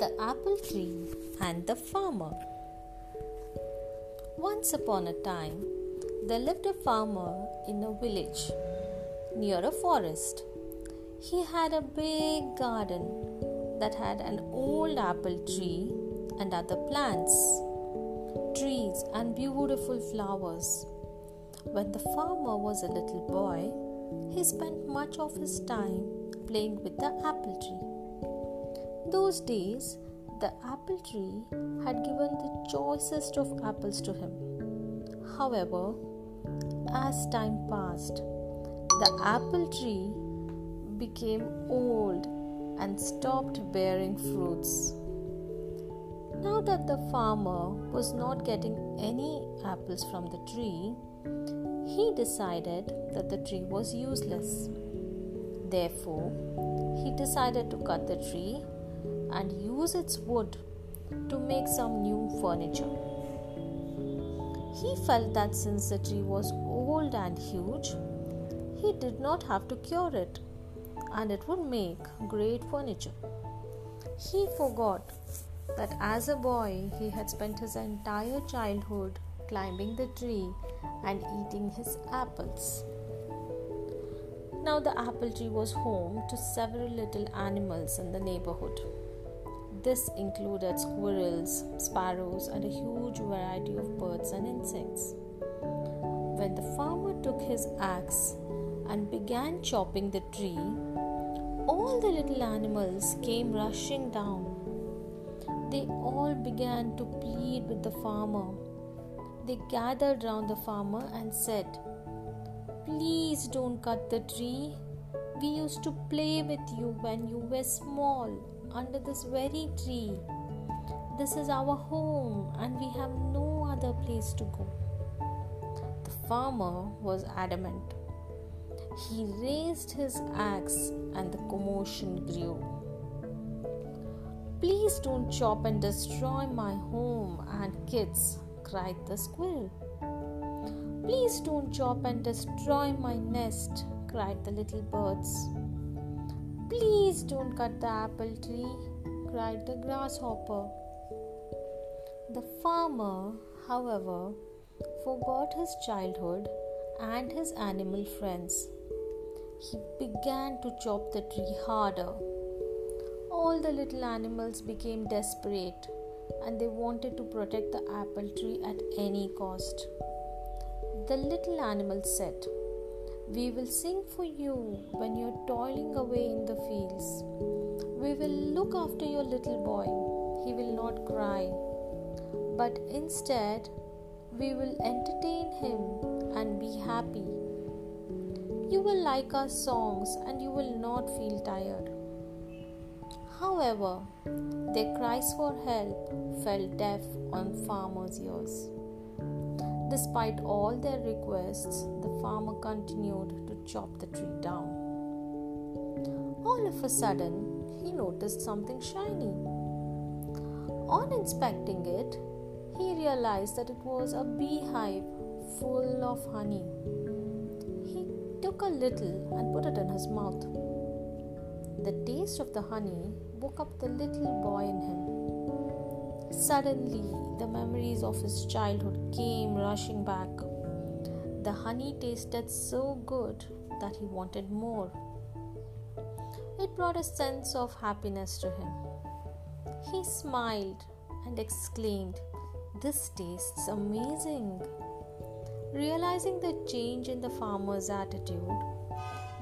The Apple Tree and the Farmer. Once upon a time, there lived a farmer in a village near a forest. He had a big garden that had an old apple tree and other plants, trees, and beautiful flowers. When the farmer was a little boy, he spent much of his time playing with the apple tree. In those days, the apple tree had given the choicest of apples to him. However, as time passed, the apple tree became old and stopped bearing fruits. Now that the farmer was not getting any apples from the tree, he decided that the tree was useless. Therefore, he decided to cut the tree and use its wood to make some new furniture. He felt that since the tree was old and huge, he did not have to cure it and it would make great furniture. He forgot that as a boy he had spent his entire childhood climbing the tree and eating his apples. Now, the apple tree was home to several little animals in the neighborhood. This included squirrels, sparrows, and a huge variety of birds and insects. When the farmer took his axe and began chopping the tree, all the little animals came rushing down. They all began to plead with the farmer. They gathered round the farmer and said, Please don't cut the tree. We used to play with you when you were small under this very tree. This is our home and we have no other place to go. The farmer was adamant. He raised his axe and the commotion grew. Please don't chop and destroy my home and kids, cried the squirrel. Please don't chop and destroy my nest, cried the little birds. Please don't cut the apple tree, cried the grasshopper. The farmer, however, forgot his childhood and his animal friends. He began to chop the tree harder. All the little animals became desperate and they wanted to protect the apple tree at any cost. The little animals said, we will sing for you when you're toiling away in the fields. We will look after your little boy. He will not cry. But instead, we will entertain him and be happy. You will like our songs and you will not feel tired. However, their cries for help fell deaf on farmers' ears. Despite all their requests, the farmer continued to chop the tree down. All of a sudden, he noticed something shiny. On inspecting it, he realized that it was a beehive full of honey. He took a little and put it in his mouth. The taste of the honey woke up the little boy in him. Suddenly, the memories of his childhood came rushing back. The honey tasted so good that he wanted more. It brought a sense of happiness to him. He smiled and exclaimed, This tastes amazing. Realizing the change in the farmer's attitude,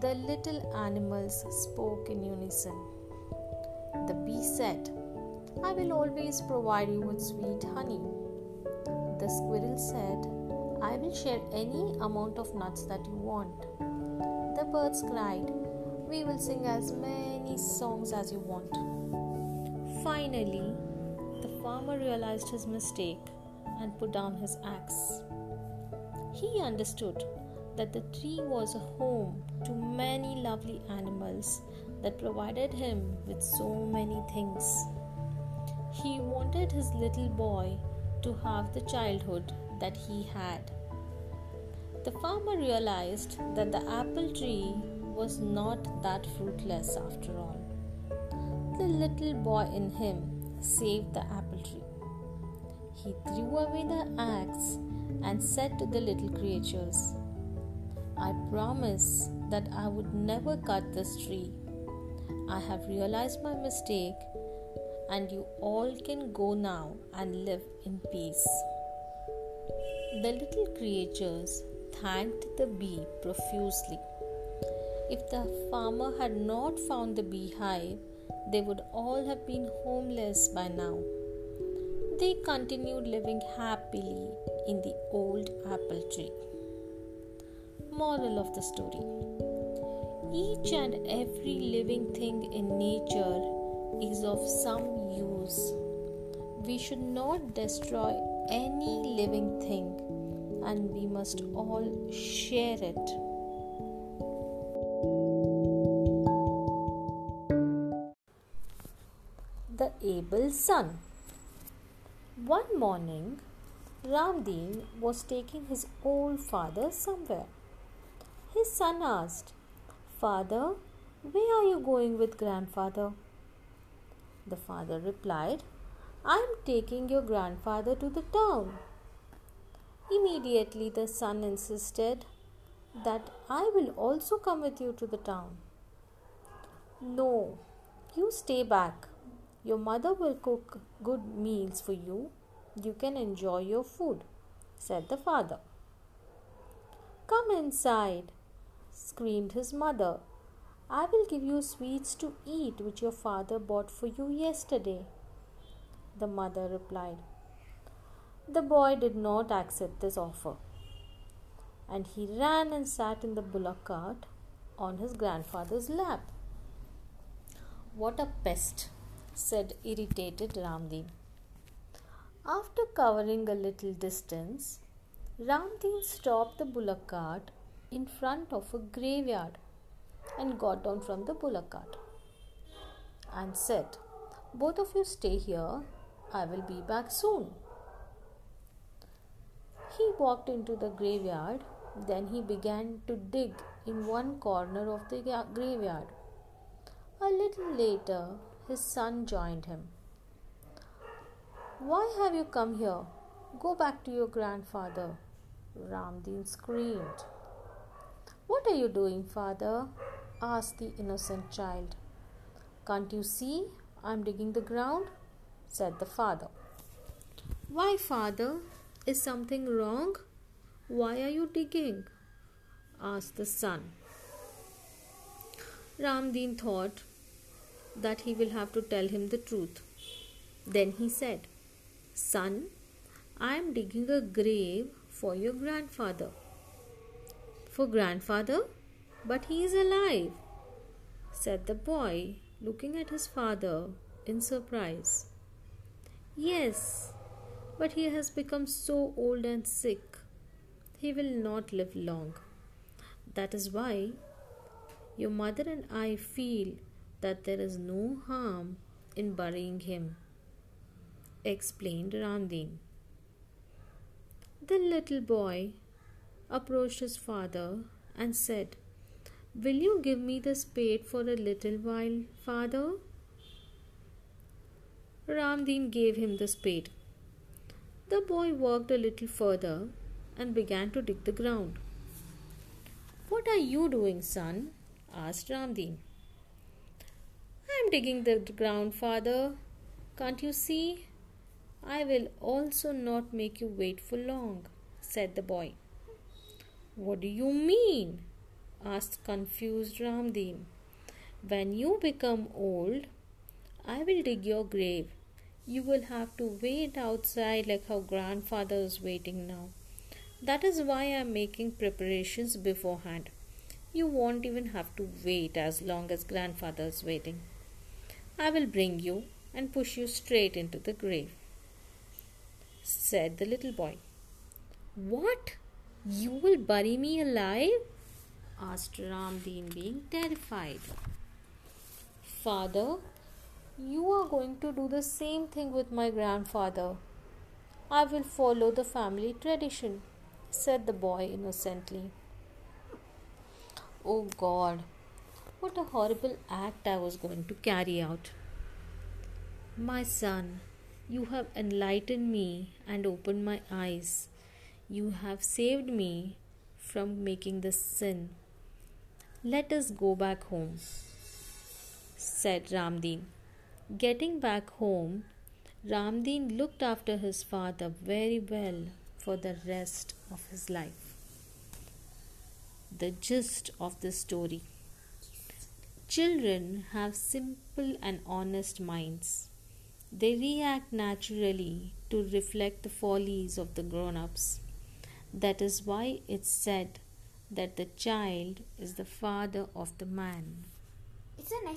the little animals spoke in unison. The bee said, I will always provide you with sweet honey. The squirrel said, I will share any amount of nuts that you want. The birds cried, We will sing as many songs as you want. Finally, the farmer realized his mistake and put down his axe. He understood that the tree was a home to many lovely animals that provided him with so many things. He wanted his little boy to have the childhood that he had. The farmer realized that the apple tree was not that fruitless after all. The little boy in him saved the apple tree. He threw away the axe and said to the little creatures, I promise that I would never cut this tree. I have realized my mistake, and you all can go now and live in peace. The little creatures thanked the bee profusely. If the farmer had not found the beehive, they would all have been homeless by now. They continued living happily in the old apple tree. Moral of the story Each and every living thing in nature is of some use. We should not destroy any living thing and we must all share it. The Able Son One morning, Ramdeen was taking his old father somewhere. His son asked, Father, where are you going with grandfather? The father replied, I am taking your grandfather to the town. Immediately the son insisted that I will also come with you to the town. No, you stay back. Your mother will cook good meals for you. You can enjoy your food, said the father. Come inside, screamed his mother. I will give you sweets to eat which your father bought for you yesterday. The mother replied. The boy did not accept this offer and he ran and sat in the bullock cart on his grandfather's lap. What a pest, said irritated Ramdeen. After covering a little distance, Ramdeen stopped the bullock cart in front of a graveyard and got down from the bullock cart and said, Both of you stay here, I will be back soon. He walked into the graveyard, then he began to dig in one corner of the graveyard. A little later, his son joined him. Why have you come here? Go back to your grandfather. Ramdeen screamed. What are you doing, father? Asked the innocent child. Can't you see I'm digging the ground? said the father. Why, father? Is something wrong? Why are you digging? asked the son. Ramdeen thought that he will have to tell him the truth. Then he said, Son, I am digging a grave for your grandfather. For grandfather? But he is alive, said the boy, looking at his father in surprise. Yes, but he has become so old and sick. He will not live long. That is why your mother and I feel that there is no harm in burying him, explained Ramdeen. The little boy approached his father and said, Will you give me the spade for a little while, father? Ramdeen gave him the spade. The boy walked a little further and began to dig the ground. What are you doing, son? asked Ramdeen. I am digging the ground, father. Can't you see? I will also not make you wait for long, said the boy. What do you mean? Asked confused Ramdeen. When you become old, I will dig your grave. You will have to wait outside like how grandfather is waiting now. That is why I am making preparations beforehand. You won't even have to wait as long as grandfather is waiting. I will bring you and push you straight into the grave, said the little boy. What? You will bury me alive? Asked Ramdeen, being terrified. Father, you are going to do the same thing with my grandfather. I will follow the family tradition, said the boy innocently. Oh God, what a horrible act I was going to carry out. My son, you have enlightened me and opened my eyes. You have saved me from making this sin. Let us go back home, said Ramdeen. Getting back home, Ramdeen looked after his father very well for the rest of his life. The gist of the story Children have simple and honest minds. They react naturally to reflect the follies of the grown ups. That is why it's said that the child is the father of the man. It's a nice